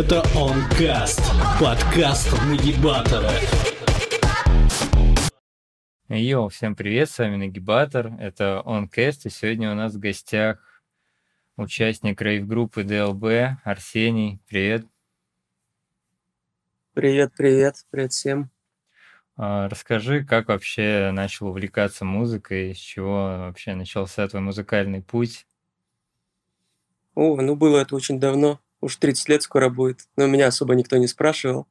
Это Онкаст, подкаст Нагибатора. Йоу, всем привет, с вами Нагибатор, это Онкаст, и сегодня у нас в гостях участник рейв-группы ДЛБ Арсений. Привет. Привет, привет, привет всем. А, расскажи, как вообще начал увлекаться музыкой, с чего вообще начался твой музыкальный путь? О, ну было это очень давно, уж 30 лет скоро будет, но меня особо никто не спрашивал.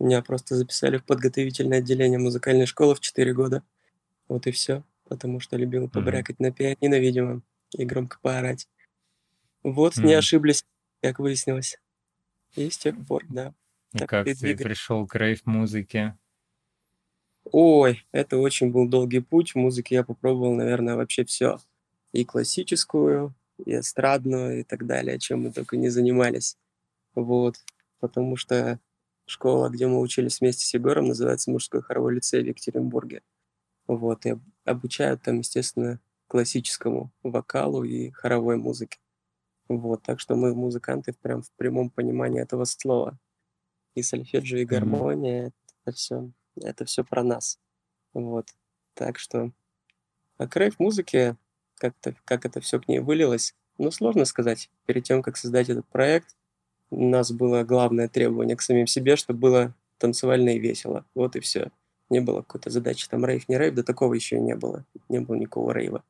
Меня просто записали в подготовительное отделение музыкальной школы в 4 года. Вот и все, потому что любил побрякать на пианино, видимо, и громко поорать. Вот, не Мгм. ошиблись, как выяснилось. И с тех пор, да. И Так как ты двигались. пришел к рейв-музыке? Ой, это очень был долгий путь. В музыке я попробовал, наверное, вообще все. И классическую, и эстрадную, и так далее, чем мы только не занимались. Вот. Потому что школа, где мы учились вместе с Егором, называется «Мужской хоровой лицей» в Екатеринбурге. Вот. И об- обучают там, естественно, классическому вокалу и хоровой музыке. Вот. Так что мы музыканты прям в прямом понимании этого слова. И сольфеджио, и гармония, это все, это все про нас. Вот. Так что, а к рейв-музыке, как-то, как это все к ней вылилось, ну, сложно сказать. Перед тем, как создать этот проект, у нас было главное требование к самим себе, чтобы было танцевально и весело. Вот и все. Не было какой-то задачи там рейв, не рейв, да такого еще и не было. Не было никакого рейва.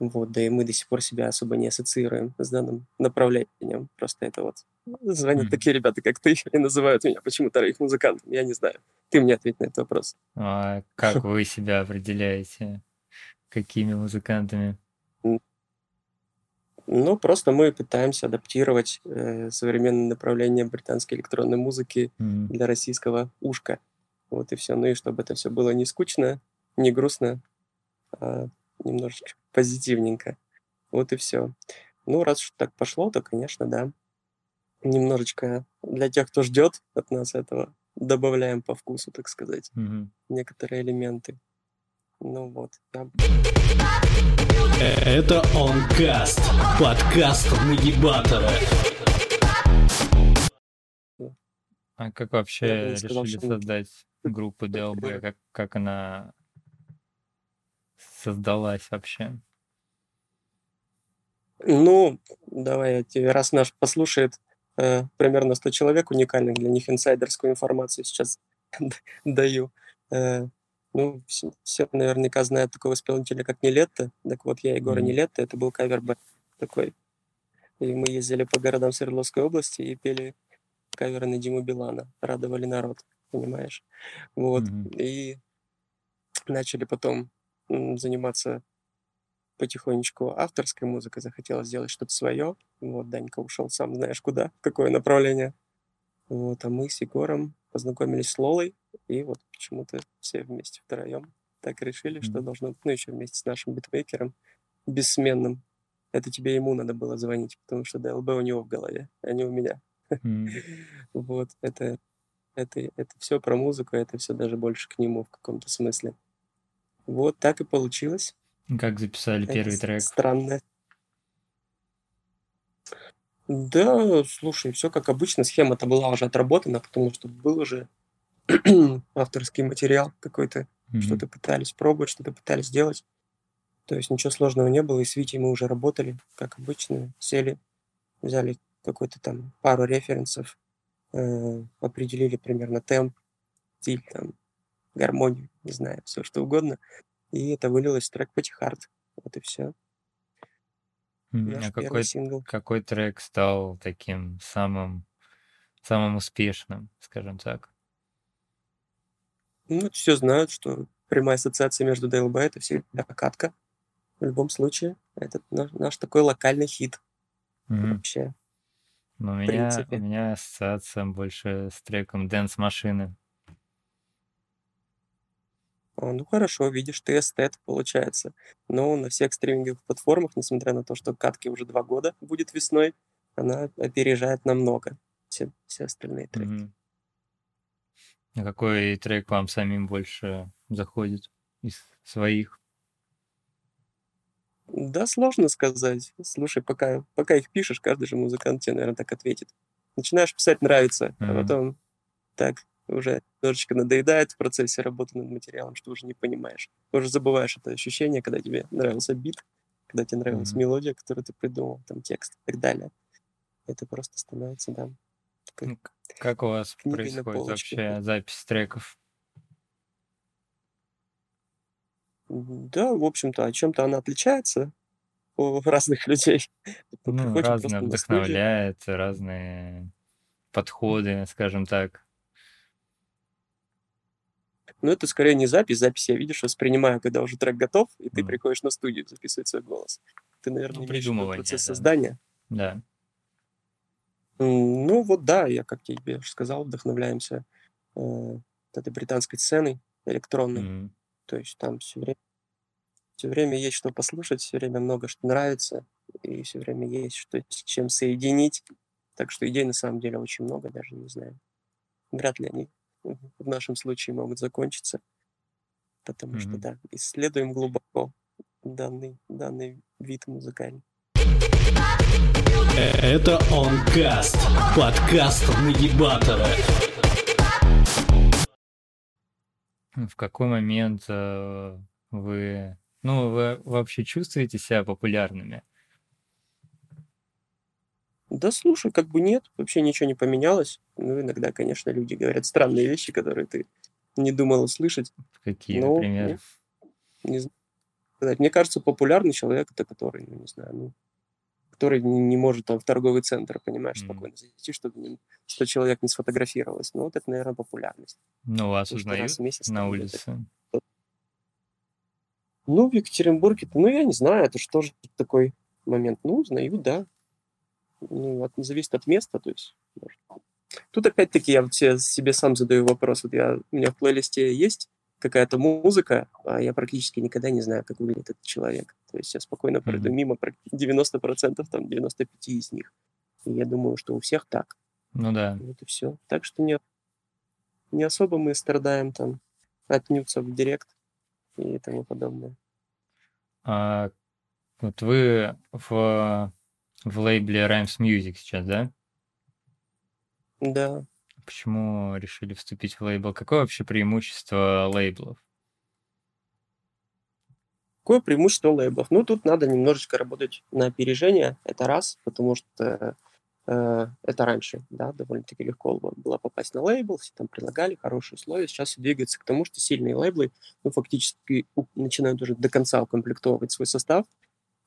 Вот, да и мы до сих пор себя особо не ассоциируем с данным направлением. Просто это вот звонят Мгм. такие ребята, как ты, и называют меня почему-то рейв-музыкантом. Я не знаю. Ты мне ответь на этот вопрос. А как вы себя определяете? Какими музыкантами? Ну, просто мы пытаемся адаптировать э, современное направление британской электронной музыки М, для российского ушка. Вот и все. Ну и чтобы это все было не скучно, не грустно, а немножечко позитивненько. Вот и все. Ну, раз уж так пошло, то, конечно, да. Немножечко для тех, кто ждет от нас этого, добавляем по вкусу, так сказать, мгм. некоторые элементы. Ну вот. Я Это Онкаст, подкаст Нагибатора. А как вообще не сказал, решили создать группу ДЛБ? Э, Как, как она создалась вообще? Ну, давай я тебе, раз наш послушает э, примерно 100 человек уникальных для них инсайдерскую информацию сейчас даю. Э, ну, все, все наверняка знают такого исполнителя, как Нилетто. Так вот, я Егора Мгм. Нилетто, это был кавер такой. И мы ездили по городам Свердловской области и пели каверы на Диму Билана, радовали народ, понимаешь? Вот. Мгм. И начали потом заниматься потихонечку авторской музыкой, захотелось сделать что-то свое. Вот, Данька ушел сам знаешь куда, в какое направление. Вот, а мы с Егором познакомились с Лолой, и вот почему-то все вместе втроем так решили, что должно быть, ну, еще вместе с нашим битмейкером, бессменным. Это тебе ему надо было звонить, потому что ДЛБ у него в голове, а не у меня. М, Вот, это, это, это все про музыку, это все даже больше к нему в каком-то смысле. Вот так и получилось. Как записали Это первый трек? странно. Да, слушай, все как обычно, схема-то была уже отработана, потому что был уже авторский материал какой-то, Мгм. что-то пытались пробовать, что-то пытались делать. То есть ничего сложного не было, и с Витей мы уже работали, как обычно, сели, взяли какой-то там пару референсов, э, определили примерно темп, стиль, там, гармонию, не знаю, все что угодно, и это вылилось в трек Потихард. Вот и все. Наш А какой, сингл. какой трек стал таким самым, самым успешным, скажем так? Ну, все знают, что прямая ассоциация между ДЛБ это всегда катка. В любом случае, это наш, наш такой локальный хит Мгм. вообще, Ну, у меня, у меня ассоциация больше с треком Dance Машины. Ну хорошо, видишь, ты эстет, получается. Но на всех стриминговых платформах, несмотря на то, что катки уже два года будет весной, она опережает намного все, все остальные треки. Мгм. А какой трек вам самим больше заходит из своих? Да, сложно сказать. Слушай, пока, пока их пишешь, каждый же музыкант тебе, наверное, так ответит. начинаешь писать нравится, а Мгм. потом так уже немножечко надоедает в процессе работы над материалом, что уже не понимаешь. Уже забываешь это ощущение, когда тебе нравился бит, когда тебе нравилась Мгм. мелодия, которую ты придумал, там текст и так далее. Это просто становится, да, Ну, Как у вас происходит вообще запись треков? Да, в общем-то, о чем-то она отличается у разных людей. Ну, разное вдохновляет, разные подходы, скажем так. Но это скорее не запись. Запись я, видишь, воспринимаю, когда уже трек готов, и ты приходишь на студию записывать свой голос. Ты, наверное, Ну, придумывание, процесс да. создания. Да. Ну вот да, я, как я тебе уже сказал, вдохновляемся э, этой британской сценой электронной. Мгм. То есть там все время, все время есть что послушать, все время много что нравится, и все время есть что с чем соединить. Так что идей на самом деле очень много, даже не знаю. Вряд ли они в нашем случае могут закончиться, потому что Мгм. да, исследуем глубоко данный, данный вид музыкальный. Это Онкаст, подкаст Нагибатора. В какой момент э, вы, ну, вы вообще чувствуете себя популярными? Да слушай, как бы нет, вообще ничего не поменялось. Ну, иногда, конечно, люди говорят странные вещи, которые ты не думал услышать. Какие, Ну, например? Не знаю, сказать. Мне кажется, популярный человек это который, ну, не знаю, ну, который не, не может там в торговый центр, понимаешь, М. спокойно зайти, чтобы не- 100 человек не сфотографировалось. Ну, вот это, наверное, популярность. Ну, вас Потому узнают раз в месяц на улице? Ну, в Екатеринбурге, ну, я не знаю, это же тоже такой момент. Ну, узнаю, да. Ну, от, зависит от места, то есть. может. Тут опять-таки я вот се- себе сам задаю вопрос. Вот я, у меня в плейлисте есть какая-то музыка, а я практически никогда не знаю, как выглядит этот человек. То есть я спокойно пройду Мгм. мимо прак- 90%, там 95 из них. И я думаю, что у всех так. Ну да. Вот и все. Так что не, не особо мы страдаем там от нюца в директ и тому подобное. А вот вы в, в лейбле Rhymes Music сейчас, да? Да. Почему решили вступить в лейбл? Какое вообще преимущество лейблов? Какое преимущество лейблов? Ну, тут надо немножечко работать на опережение, это раз, потому что э, это раньше, да, довольно-таки легко было- попасть на лейбл, все там предлагали хорошие условия. Сейчас все двигается к тому, что сильные лейблы, ну, фактически начинают уже до конца укомплектовывать свой состав,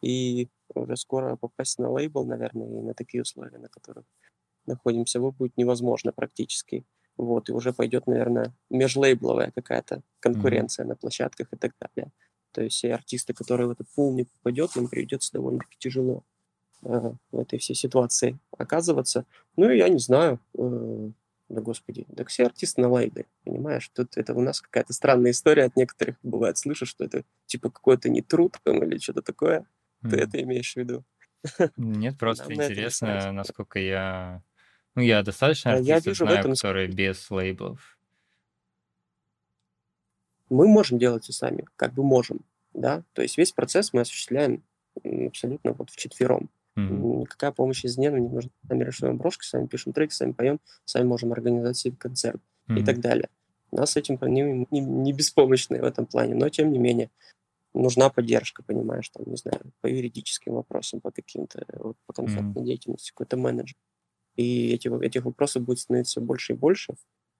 и уже скоро попасть на лейбл, наверное, и на такие условия, на которых находимся мы, будет невозможно практически. Вот, и уже пойдет, наверное, межлейбловая какая-то конкуренция на площадках и так далее. То есть все артисты, которые в этот пул не попадет, им придется довольно-таки тяжело э, в этой всей ситуации оказываться. Ну, и я не знаю, э, да господи, да все артисты на лейбле, понимаешь? Тут это у нас какая-то странная история от некоторых бывает, слышишь, что это типа какой-то не труд там или что-то такое. Ты Мгм. это имеешь в виду? Нет, просто Нам это интересно, насколько я... Ну, я достаточно я артистов вижу в знаю, этом которые без лейблов. Мы можем делать все сами, как бы можем, да? То есть весь процесс мы осуществляем абсолютно вот вчетвером. Мгм. Никакая помощь извне нам не нужна. Сами рисуем брошки, сами пишем треки, сами поем, сами можем организовать себе концерт и Мгм. так далее. Нас с этим не, не, не беспомощные в этом плане, но тем не менее нужна поддержка, понимаешь, там, не знаю, по юридическим вопросам, по каким-то, вот, по концертной деятельности, какой-то менеджер. И эти, этих вопросов будет становиться больше и больше,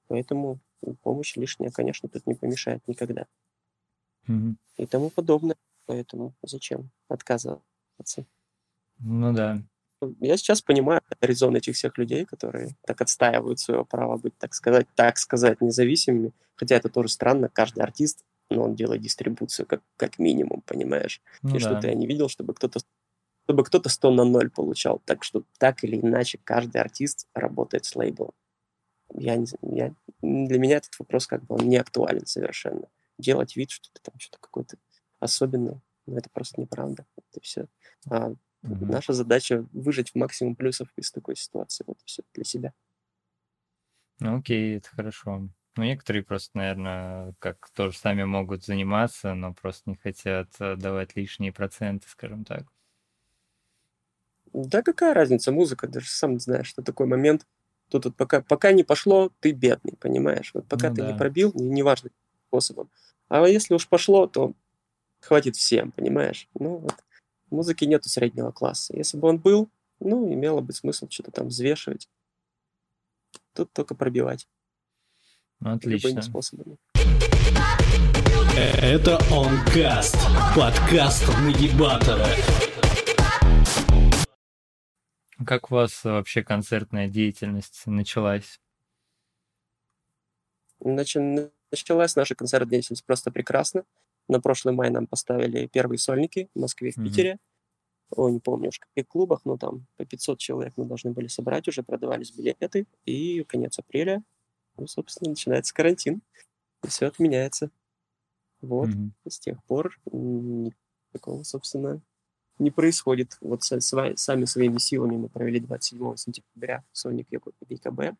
поэтому помощь лишняя, конечно, тут не помешает никогда Мгм. и тому подобное. Поэтому зачем отказываться? Ну да. Я сейчас понимаю резон этих всех людей, которые так отстаивают свое право быть, так сказать, так сказать, независимыми. Хотя это тоже странно, каждый артист, но он делает дистрибуцию как, как минимум, понимаешь? Ну И да. что-то я не видел, чтобы кто-то чтобы кто-то 100 на 0 получал. Так что так или иначе каждый артист работает с лейблом. Я я, для меня этот вопрос как бы он не актуален совершенно. Делать вид, что ты там что-то какое-то особенное, но это просто неправда. Это все. А Мгм. Наша задача выжать в максимум плюсов из такой ситуации. Вот все для себя. Ну окей, это хорошо. Ну, некоторые просто, наверное, как тоже сами могут заниматься, но просто не хотят э, давать лишние проценты, скажем так. Да какая разница, музыка, даже сам знаешь, что такой момент, Тут вот пока, пока не пошло, ты бедный, понимаешь? Вот пока Ну ты не да. пробил, не- неважно способом. А если уж пошло, то хватит всем, понимаешь? Ну вот, в музыке нету среднего класса. Если бы он был, ну, имело бы смысл что-то там взвешивать. Тут только пробивать Ну, любыми отлично. способами. Это Онкаст, подкаст нагибатора. Как у вас вообще концертная деятельность началась? Началась наша концертная деятельность просто прекрасно. На прошлый май нам поставили первые сольники в Москве, в Мгм. Питере. Ой, не помню уж в каких клубах, но там по 500 человек мы должны были собрать, уже продавались билеты. И конец апреля, ну, собственно, начинается карантин. И все отменяется. Вот, Мгм. с тех пор м, такого, собственно, не происходит. Вот сва- сами своими силами мы провели 27 сентября Соник ЕКБ.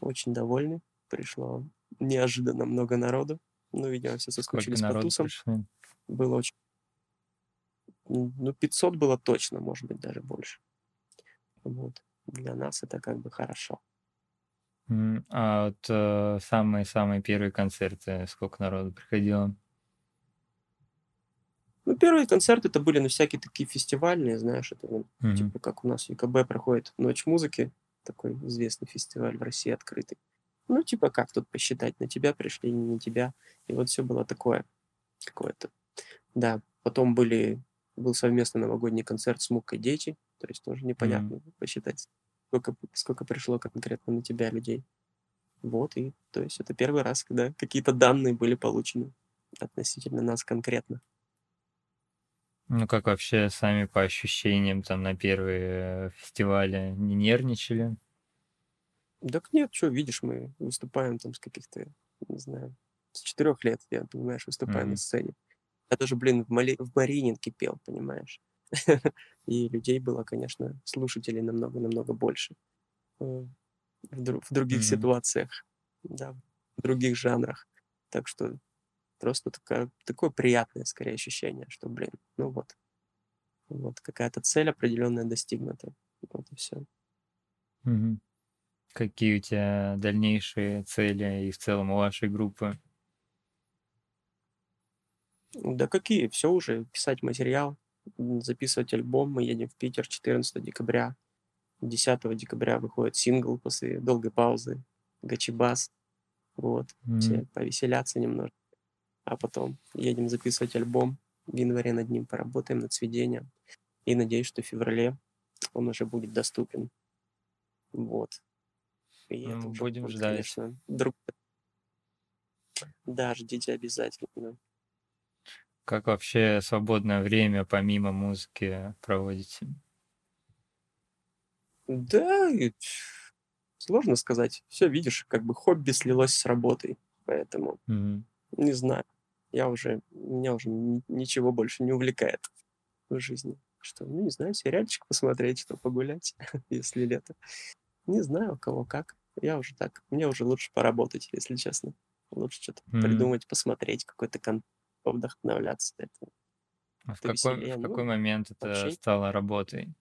Очень довольны. Пришло неожиданно много народу. Ну, видимо, все соскучились по тусам. пришли? Было очень... Ну, 500 было точно, может быть, даже больше. Вот. Для нас это как бы хорошо. А вот э, самые-самые первые концерты, сколько народу приходило? Ну, первые концерты это были, ну, всякие такие фестивальные, знаешь, это, ну, Мгм. типа как у нас в ЮКБ проходит Ночь музыки, такой известный фестиваль в России открытый. Ну, типа как тут посчитать, на тебя пришли, не на тебя. И вот все было такое, какое-то. Да, потом были, был совместный новогодний концерт с Мукой Дети, то есть тоже непонятно посчитать, сколько, сколько пришло конкретно на тебя людей. Вот, и то есть это первый раз, когда какие-то данные были получены относительно нас конкретно. Ну, как вообще сами по ощущениям там на первые э, фестивали не нервничали? Так нет, что, видишь, мы выступаем там с каких-то, не знаю, с четырех лет, я, понимаешь, выступаю Мгм. на сцене. Я даже, блин, в, Мали... в Мариинке пел, понимаешь? И людей было, конечно, слушателей намного-намного больше. э, В, дру- в других Мгм. ситуациях, да, в других жанрах. Так что просто такая, такое приятное, скорее, ощущение, что, блин, ну вот, вот какая-то цель определенная достигнута. Вот и все. Мгм. Какие у тебя дальнейшие цели и в целом у вашей группы? Да какие? Все уже, писать материал, записывать альбом. Мы едем в Питер 14 декабря. 10 декабря выходит сингл после долгой паузы. Гачибас. Вот. Все М, повеселятся немножко. А потом едем записывать альбом. В январе над ним поработаем, над сведением. И надеюсь, что в феврале он уже будет доступен. Вот. И Ну, это уже будем будет, ждать. конечно, друг... Да, ждите обязательно. Как вообще свободное время помимо музыки проводите? Да, сложно сказать. Все, видишь, как бы хобби слилось с работой. Поэтому, Мгм. не знаю, я уже, меня уже ни- ничего больше не увлекает в жизни. Что, ну, не знаю, сериальчик посмотреть, что погулять, если лето. Не знаю, у кого как. Я уже так, мне уже лучше поработать, если честно. Лучше что-то Мгм. придумать, посмотреть, какой-то контент, вдохновляться. Это А в какой, веселее. в Ну, какой момент это вообще- стало работой?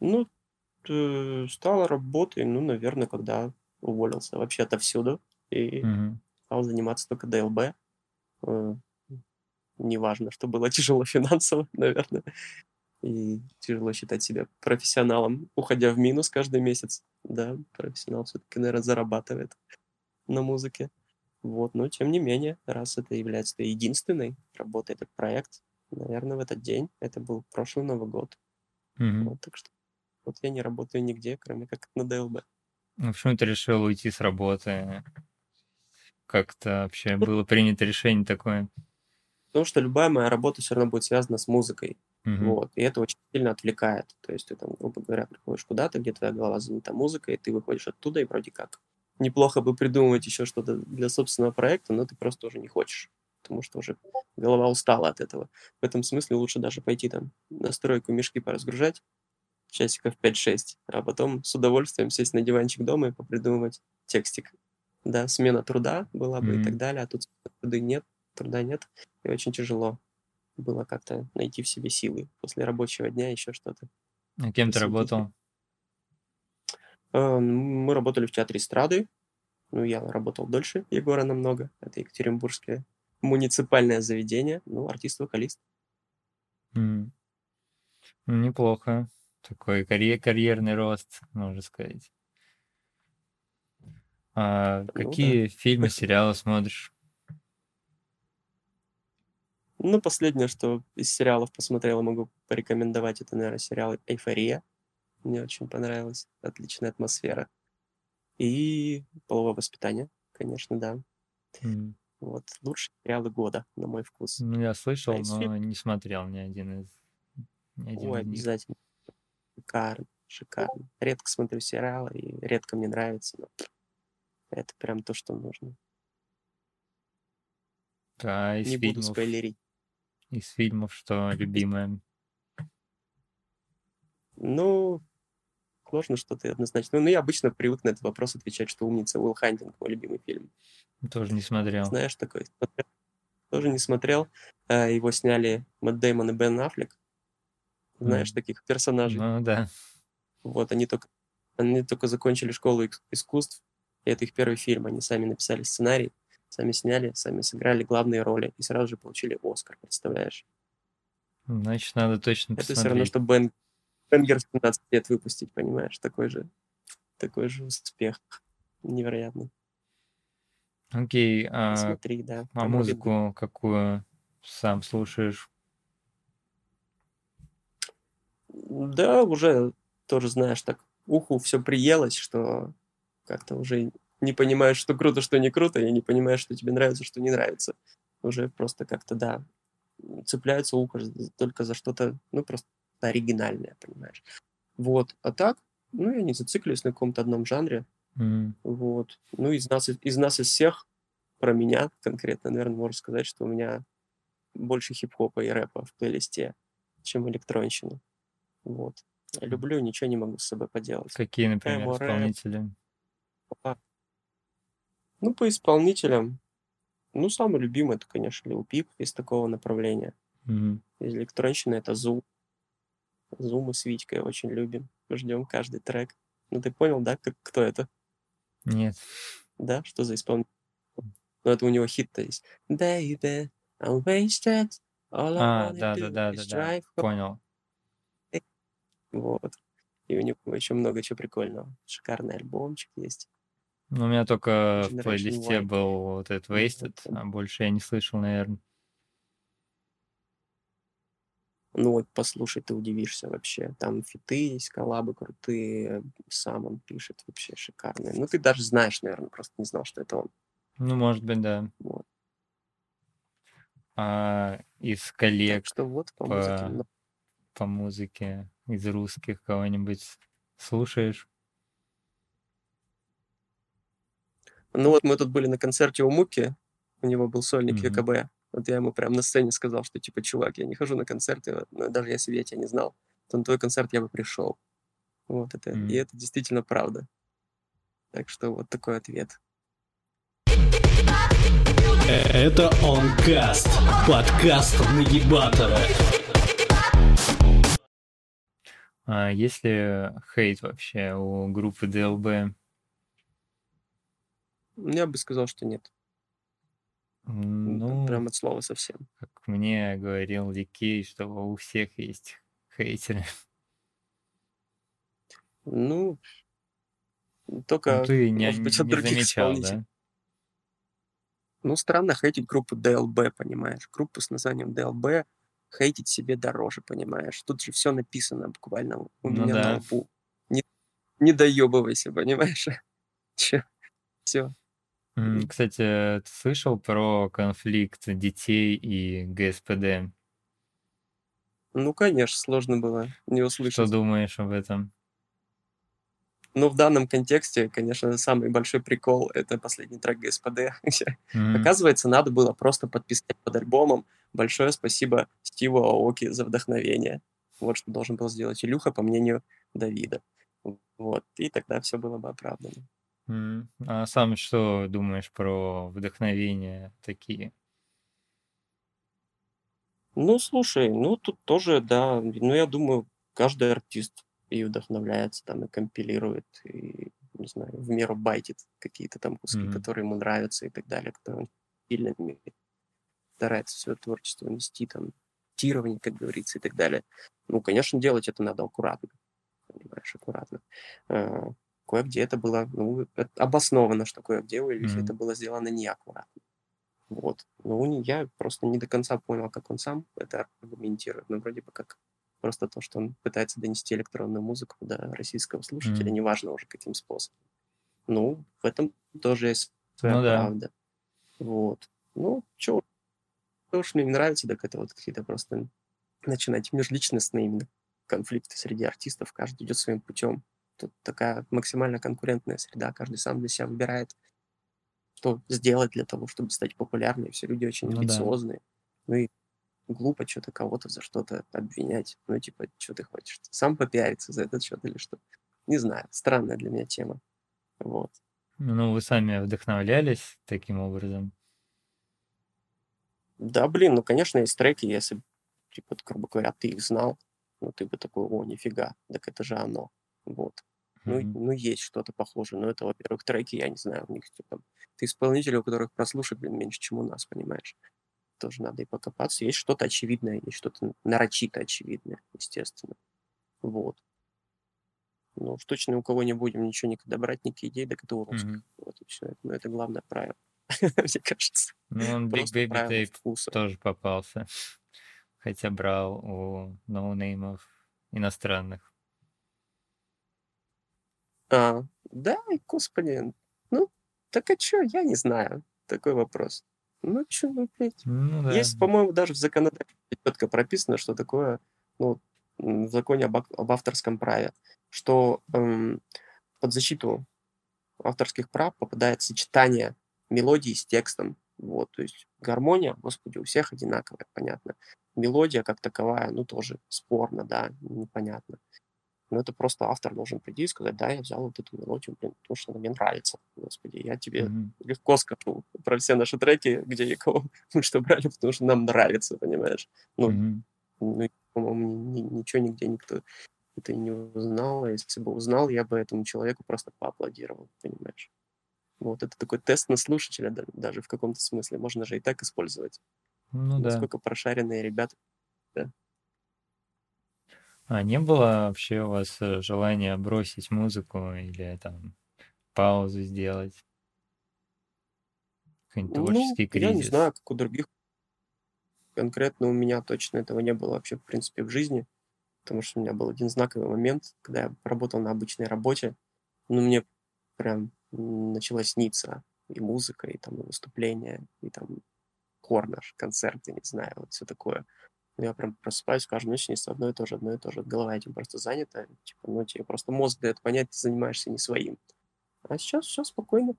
Ну, э, стало работой, ну, наверное, когда уволился вообще отовсюду и Мгм. Стал заниматься только ДЛБ. Э, Неважно, что было тяжело финансово, наверное, и тяжело считать себя профессионалом, уходя в минус каждый месяц. Да, профессионал все-таки, наверное, зарабатывает на музыке. Вот, но тем не менее, раз это является единственной работой этот проект, наверное, в этот день, это был прошлый Новый год, Мгм. вот, так что вот я не работаю нигде, кроме как на ДЛБ. Ну, почему ты решил уйти с работы? Как-то вообще было принято решение такое? Потому что любая моя работа все равно будет связана с музыкой. Мгм. Вот. И это очень сильно отвлекает. То есть ты там, грубо говоря, приходишь куда-то, где твоя голова занята музыкой, и ты выходишь оттуда, и вроде как неплохо бы придумывать еще что-то для собственного проекта, но ты просто уже не хочешь, потому что уже голова устала от этого. В этом смысле лучше даже пойти там на стройку мешки поразгружать часиков 5-6, а потом с удовольствием сесть на диванчик дома и попридумывать текстик. Да, смена труда была бы и Мгм. так далее, а тут труда нет, труда нет, и очень тяжело было как-то найти в себе силы после рабочего дня еще что-то. А кем ты работал? А, мы работали в театре эстрады. Ну, я работал дольше Егора намного. Это Екатеринбургское муниципальное заведение. Ну, артист-вокалист. Ну, неплохо. Такой карьер, карьерный рост, можно сказать. А Ну да. какие фильмы, сериалы смотришь? Ну, последнее, что из сериалов посмотрел, могу порекомендовать, это, наверное, сериал «Эйфория». Мне очень понравилось. Отличная атмосфера. И «Половое воспитание», конечно, да. М. Вот. Лучшие сериалы года, на мой вкус. Ну, я А слышал, из но фильмов... не смотрел ни один из, ни один Ой, из них. обязательно. Шикарно, шикарно. Редко смотрю сериалы, и редко мне нравится, но это прям то, что нужно. А из Не буду фильмов, спойлерить. из фильмов что любимое? Ну, сложно что-то однозначно. Ну, я обычно привык на этот вопрос отвечать, что «Умница» Уилл Хантинг, мой любимый фильм. Тоже не смотрел. Знаешь такой? Тоже не смотрел. А, Его сняли Мэтт Дэймон и Бен Аффлек. Знаешь М. таких персонажей? Ну да. Вот, они только, они только закончили школу искусств, это их первый фильм. Они сами написали сценарий, сами сняли, сами сыграли главные роли, и сразу же получили Оскар, представляешь? Значит, надо точно Это все равно, что Бен, Бенгер в 17 лет выпустить, понимаешь? Такой же, такой же успех. Невероятный. Окей, а, Посмотри, да. а музыку какую сам слушаешь? Да, уже тоже, знаешь, так уху все приелось, что как-то уже не понимаешь, что круто, что не круто, и не понимаешь, что тебе нравится, что не нравится. Уже просто как-то, да, цепляется ухо только за что-то, ну, просто оригинальное, понимаешь. Вот. А так, ну, я не зациклюсь на каком-то одном жанре. М, Вот. Ну, из нас, из нас из всех, про меня конкретно, наверное, можно сказать, что у меня больше хип-хопа и рэпа в плейлисте, чем электронщины. Вот. Я люблю, ничего не могу с собой поделать. Какие, например, Эмо, рэп. Ну, по исполнителям, ну, самый любимый, это, конечно, Лил Пип из такого направления. Мгм. Из электронщины это Зум. Зум мы с Витькой очень любим. Ждем каждый трек. Ну, ты понял, да, как, кто это? Нет. Да, что за исполнитель? Ну, это у него хит-то есть. Baby, I'm wasted. All I А, да, да, да, да, да. Понял. Вот. И у него еще много чего прикольного. Шикарный альбомчик есть. Ну, у меня только в плейлисте Y. был вот этот Wasted, а больше я не слышал, наверное. Ну вот послушай, ты удивишься вообще. Там фиты есть, коллабы крутые, сам он пишет вообще шикарные. Ну ты даже знаешь, наверное, просто не знал, что это он. Ну, может быть, да. Вот. А из коллег Так что вот по музыке. по, ну, по музыке из русских кого-нибудь слушаешь? Ну вот мы тут были на концерте у Муки, у него был сольник Мгм. ЮКБ. Вот я ему прям на сцене сказал, что типа, чувак, я не хожу на концерты, но даже если бы я тебя не знал, то на твой концерт я бы пришел. Вот это, Мгм. и это действительно правда. Так что вот такой ответ. Это Онкаст, подкаст нагибатора. А есть ли хейт вообще у группы ДЛБ? Я бы сказал, что нет. Ну, Ну, Прям от слова совсем. как мне говорил Ликей, что у всех есть хейтеры. Ну, Ну, только, ты не, может быть, не от других замечал, да? Ну, странно хейтить группу DLB, понимаешь? Группу с названием DLB хейтить себе дороже, понимаешь? Тут же все написано буквально у Ну меня на да. лбу. Не, не доебывайся, понимаешь? Че? Все. Кстати, ты слышал про конфликт детей и ГСПД? Ну, конечно, сложно было не Что услышать. думаешь об этом? Но в данном контексте, конечно, самый большой прикол — это последний трек ГСПД. М, Оказывается, надо было просто подписать под альбомом «Большое спасибо Стиву Аоки за вдохновение». Вот что должен был сделать Илюха, по мнению Давида. Вот. И тогда все было бы оправдано. А сам что думаешь про вдохновения такие? Ну, слушай, ну тут тоже, да, ну я думаю, каждый артист и вдохновляется там, и компилирует, и, не знаю, в меру байтит какие-то там куски, mm-hmm. которые ему нравятся и так далее, которые он сильно старается свое творчество нести, там, тирование, как говорится, и так далее. Ну, конечно, делать это надо аккуратно, понимаешь, аккуратно. Кое-где это было, ну, обосновано, что кое-где у Эльвиса mm-hmm. это было сделано неаккуратно. Вот. Ну, я просто не до конца понял, как он сам это аргументирует, но вроде бы как просто то, что он пытается донести электронную музыку до российского слушателя, mm-hmm. неважно уже каким способом. Ну, в этом тоже есть своя ну, правда. Да. Вот. Ну, что уж мне не нравится, так это вот какие-то просто начинать межличностные именно конфликты среди артистов, каждый идет своим путем. Тут такая максимально конкурентная среда, каждый сам для себя выбирает, что сделать для того, чтобы стать популярнее. Все люди очень ну, амбициозные. Да. Ну и глупо что-то кого-то за что-то обвинять. Ну, типа, что ты хочешь? Сам попиариться за этот счет или что? Не знаю, странная для меня тема. Вот. Ну, вы сами вдохновлялись таким образом? Да, блин, ну, конечно, есть треки, если, типа, грубо говоря, ты их знал, ну, ты бы такой, о, нифига, так это же оно. Вот. Ну, mm-hmm. ну, есть что-то похожее. Но это, во-первых, треки, я не знаю, у них, типа, ты исполнитель, у которых прослушать, блин, меньше, чем у нас, понимаешь? тоже надо и покопаться. Есть что-то очевидное, есть что-то нарочито очевидное, естественно. Вот. Ну, уж точно у кого не будем ничего никогда брать, никакие идеи, так это у русских. Mm-hmm. Вот и все. Но это главное правило, мне кажется. Ну, он Big Baby Tape тоже попался. Хотя брал у ноунеймов иностранных. А, да, господи, ну, так а что, я не знаю. Такой вопрос. Ну, что, ну, блядь. Ну, да. Есть, по-моему, даже в законодательстве четко прописано, что такое, ну, в законе об, об авторском праве, что эм, под защиту авторских прав попадает сочетание мелодии с текстом. Вот, то есть гармония, господи, у всех одинаковая, понятно. Мелодия как таковая, ну, тоже спорно, да, непонятно. Но это просто автор должен прийти и сказать, да, я взял вот эту мелодию, блин, потому что она мне нравится. Господи, я тебе mm-hmm. легко скажу про все наши треки, где и кого мы что брали, потому что нам нравится, понимаешь? Ну, mm-hmm. ну по-моему, ни, ничего нигде никто это не узнал. А если бы узнал, я бы этому человеку просто поаплодировал, понимаешь? Вот это такой тест на слушателя даже в каком-то смысле. Можно же и так использовать. Ну, Насколько да. прошаренные ребята. Да. А не было вообще у вас э, желания бросить музыку или там паузу сделать? Какой-нибудь ну, творческий кризис? Я не знаю, как у других. Конкретно у меня точно этого не было вообще, в принципе, в жизни. Потому что у меня был один знаковый момент, когда я работал на обычной работе. Ну, мне прям начала сниться и музыка, и там и выступления, и там корнер, концерты, не знаю, вот все такое. Я прям просыпаюсь каждую ночь, снится одно и то же, одно и то же. Голова этим просто занята. Типа, ну, тебе просто мозг дает понять, ты занимаешься не своим. А сейчас все спокойно.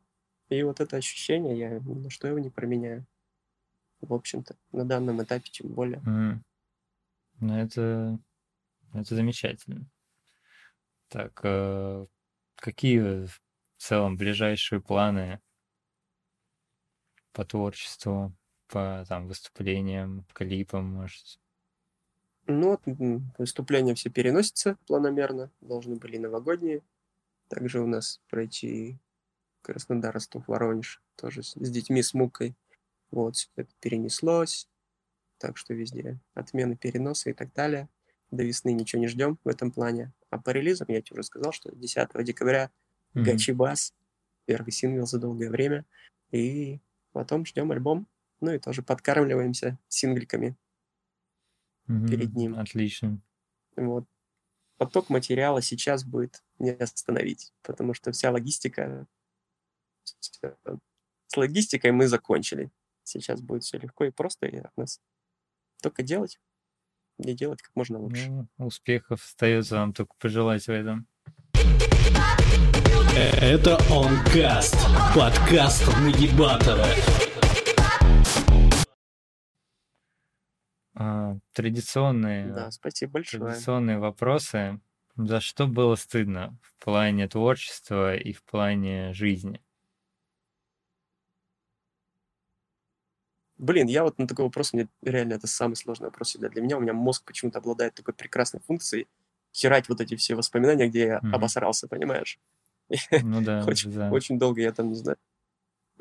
И вот это ощущение, я ни на что его не променяю. В общем-то, на данном этапе тем более. Mm. Ну, это, это замечательно. Так, э, какие в целом ближайшие планы по творчеству, по там выступлениям, клипам, может? Ну, выступления все переносятся планомерно, должны были новогодние. Также у нас пройти Краснодар, Ростов, Воронеж, тоже с, с детьми, с мукой. Вот, все это перенеслось, так что везде отмены, переносы и так далее. До весны ничего не ждем в этом плане. А по релизам я тебе уже сказал, что 10 декабря mm-hmm. Гачибас, первый сингл за долгое время. И потом ждем альбом. Ну и тоже подкармливаемся сингликами угу, перед ним. Отлично. Вот. Поток материала сейчас будет не остановить, потому что вся логистика, с логистикой мы закончили. Сейчас будет все легко и просто, и от нас только делать, и делать как можно лучше. Ну, успехов остается вам только пожелать в этом. Это Онкаст, подкаст Нагибатора. Традиционные, Да, спасибо большое. традиционные вопросы. За что было стыдно в плане творчества и в плане жизни? Блин, я вот на такой вопрос, мне реально это самый сложный вопрос всегда для меня. У меня мозг почему-то обладает такой прекрасной функцией. херать вот эти все воспоминания, где я Мгм. обосрался, понимаешь? Ну да, Очень, да. очень долго я там, не знаю,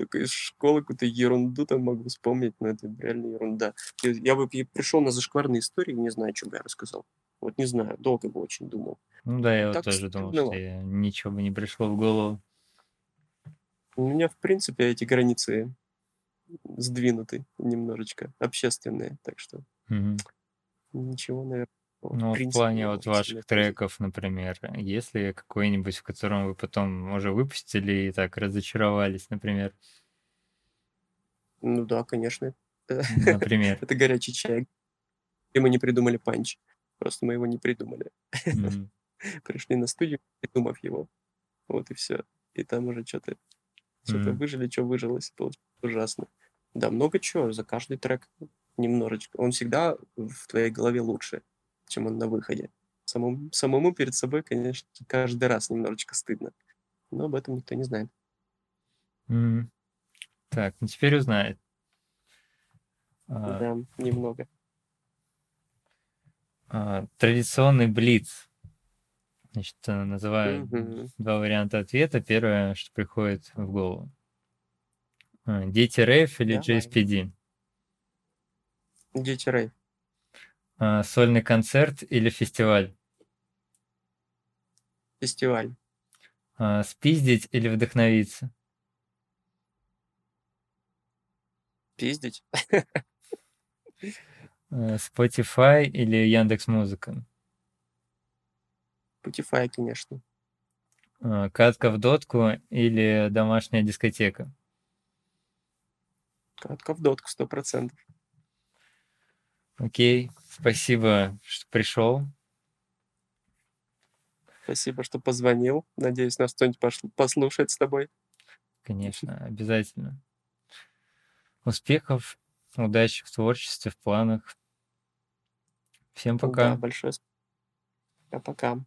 только из школы какую-то ерунду там могу вспомнить, но это реально ерунда. Я, бы пришел на зашкварные истории, не знаю, что бы я рассказал. Вот не знаю, долго бы очень думал. Ну да, я вот Так тоже думал, что я- ничего бы не пришло в голову. У меня, в принципе, эти границы сдвинуты немножечко, общественные, так что Мгм. ничего, наверное, Ну, в плане вот ваших треков, например, есть ли какой-нибудь, в котором вы потом уже выпустили и так разочаровались, например? Ну да, конечно. Например. Это горячий чай. И мы не придумали панч. Просто мы его не придумали. Пришли на студию, придумав его. Вот и все. И там уже что-то что-то Мгм. выжили, что выжилось. Получилось ужасно. Да, много чего. За каждый трек немножечко. Он всегда в твоей голове лучше, чем он на выходе. Самому, самому перед собой, конечно, каждый раз немножечко стыдно. Но об этом никто не знает. Мгм. Так, ну теперь узнает. А, Да, немного. а, Традиционный блиц. Значит, э, называю Мгм. два варианта ответа. Первое, что приходит в голову. А, Дети рейв или Давай. JSPD? Дети рейв. А, Сольный концерт или фестиваль? Фестиваль. А, Спиздить или вдохновиться? Пиздить. Э, Spotify или Яндекс Музыка? Spotify, конечно. А, Катка в дотку или домашняя дискотека? Кратко в дотку, сто процентов. Окей, спасибо, что пришел. Спасибо, что позвонил. Надеюсь, нас кто-нибудь послушает с тобой. Конечно, обязательно. Успехов, удачи в творчестве, в планах. Всем Да, пока. большое спасибо. Пока.